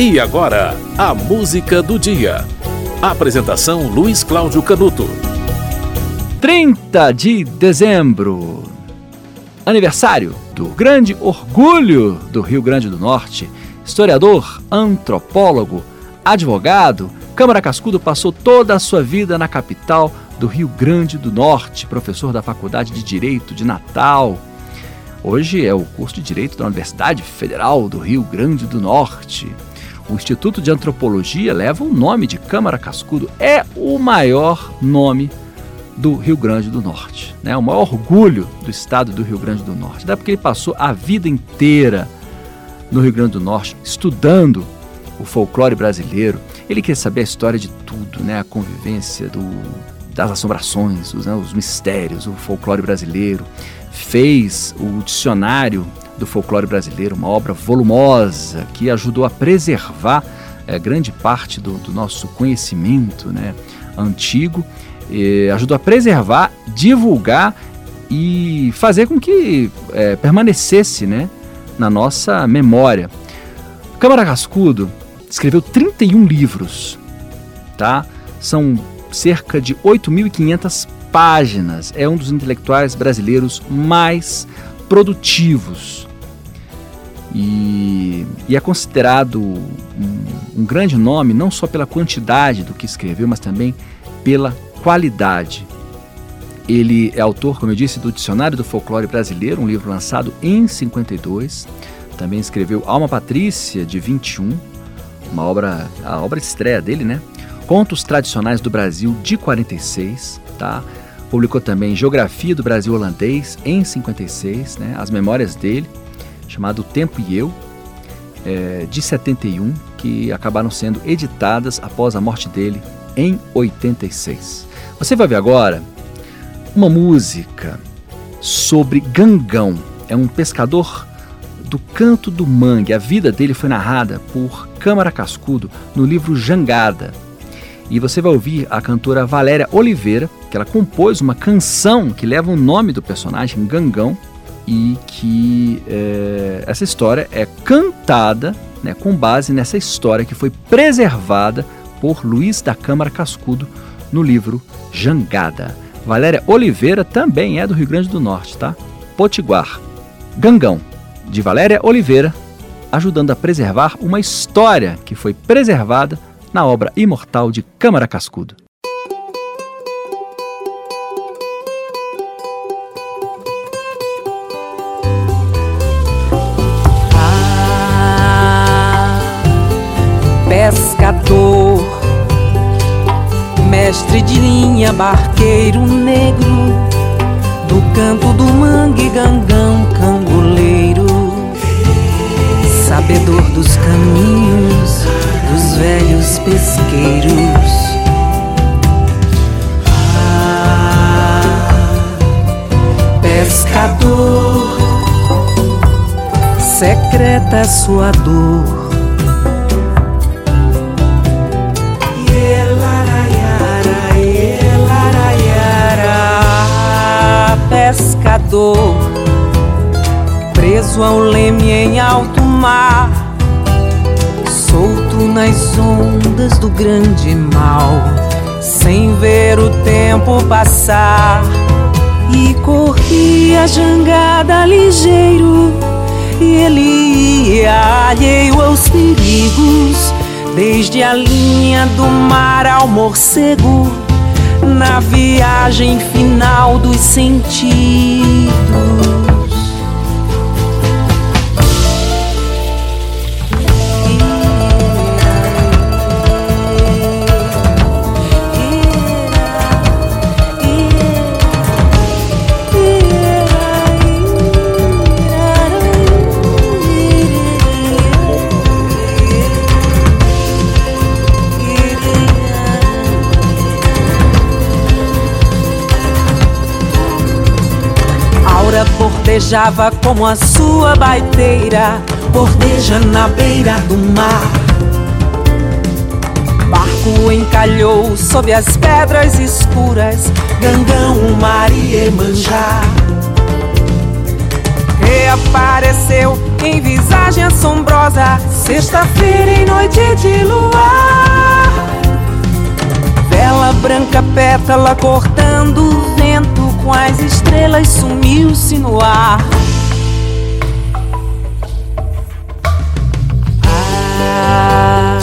E agora, a música do dia. Apresentação Luiz Cláudio Canuto. 30 de dezembro. Aniversário do grande orgulho do Rio Grande do Norte. Historiador, antropólogo, advogado, Câmara Cascudo passou toda a sua vida na capital do Rio Grande do Norte, professor da Faculdade de Direito de Natal. Hoje é o curso de Direito da Universidade Federal do Rio Grande do Norte. O Instituto de Antropologia leva o nome de Câmara Cascudo, é o maior nome do Rio Grande do Norte, né? o maior orgulho do estado do Rio Grande do Norte. Até porque ele passou a vida inteira no Rio Grande do Norte estudando o folclore brasileiro. Ele quer saber a história de tudo, né? a convivência do, das assombrações, os, né? os mistérios, o folclore brasileiro. Fez o dicionário do folclore brasileiro, uma obra volumosa que ajudou a preservar é, grande parte do, do, nosso conhecimento né, antigo, ajudou a preservar, divulgar e fazer com que é, permanecesse né, na nossa memória. Câmara Cascudo escreveu 31 livros, tá? São cerca de 8.500 páginas. É um dos intelectuais brasileiros mais produtivos e, e é considerado um, um grande nome não só pela quantidade do que escreveu, mas também pela qualidade. Ele é autor, como eu disse, do Dicionário do Folclore Brasileiro, um livro lançado em 52. Também escreveu Alma Patrícia, de 21, uma obra, a obra estreia dele, né? Contos Tradicionais do Brasil, de 46, tá? Publicou também Geografia do Brasil Holandês, em 56, né? As memórias dele chamado Tempo e Eu, é, de 71, que acabaram sendo editadas após a morte dele em 86. Você vai ver agora uma música sobre Gangão. É um pescador do Canto do Mangue. A vida dele foi narrada por Câmara Cascudo no livro Jangada. E você vai ouvir a cantora Valéria Oliveira, que ela compôs uma canção que leva o nome do personagem Gangão, e que é, essa história é cantada né, com base nessa história que foi preservada por Luiz da Câmara Cascudo no livro Jangada. Valéria Oliveira também é do Rio Grande do Norte, tá? Potiguar. Gangão, de Valéria Oliveira, ajudando a preservar uma história que foi preservada na obra imortal de Câmara Cascudo. Mestre de linha, barqueiro negro, do canto do mangue, gangão, cangoleiro, sabedor dos caminhos dos velhos pesqueiros. Ah, pescador, secreta sua dor pescador, preso ao leme em alto mar, solto nas ondas do grande mal, sem ver o tempo passar. E corria jangada ligeiro, e ele ia alheio aos perigos, desde a linha do mar ao morcego na viagem final dos sentidos. Bordejava como a sua baiteira, bordeja na beira do mar. Barco encalhou sob as pedras escuras, Gangão, mar e Reapareceu em visagem assombrosa rosa, sexta-feira em noite de luar. Vela branca, pétala cortando com as estrelas sumiu-se no ar. Ah,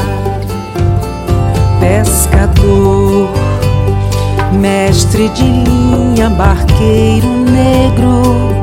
pescador, mestre de linha, barqueiro negro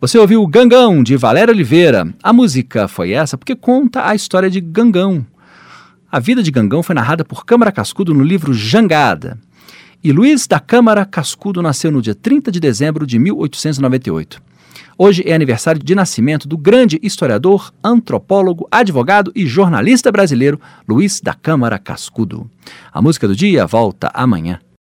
Você ouviu Gangão, de Valéria Oliveira. A música foi essa porque conta a história de Gangão. A vida de Gangão foi narrada por Câmara Cascudo no livro Jangada. E Luiz da Câmara Cascudo nasceu no dia 30 de dezembro de 1898. Hoje é aniversário de nascimento do grande historiador, antropólogo, advogado e jornalista brasileiro Luiz da Câmara Cascudo. A música do dia volta amanhã.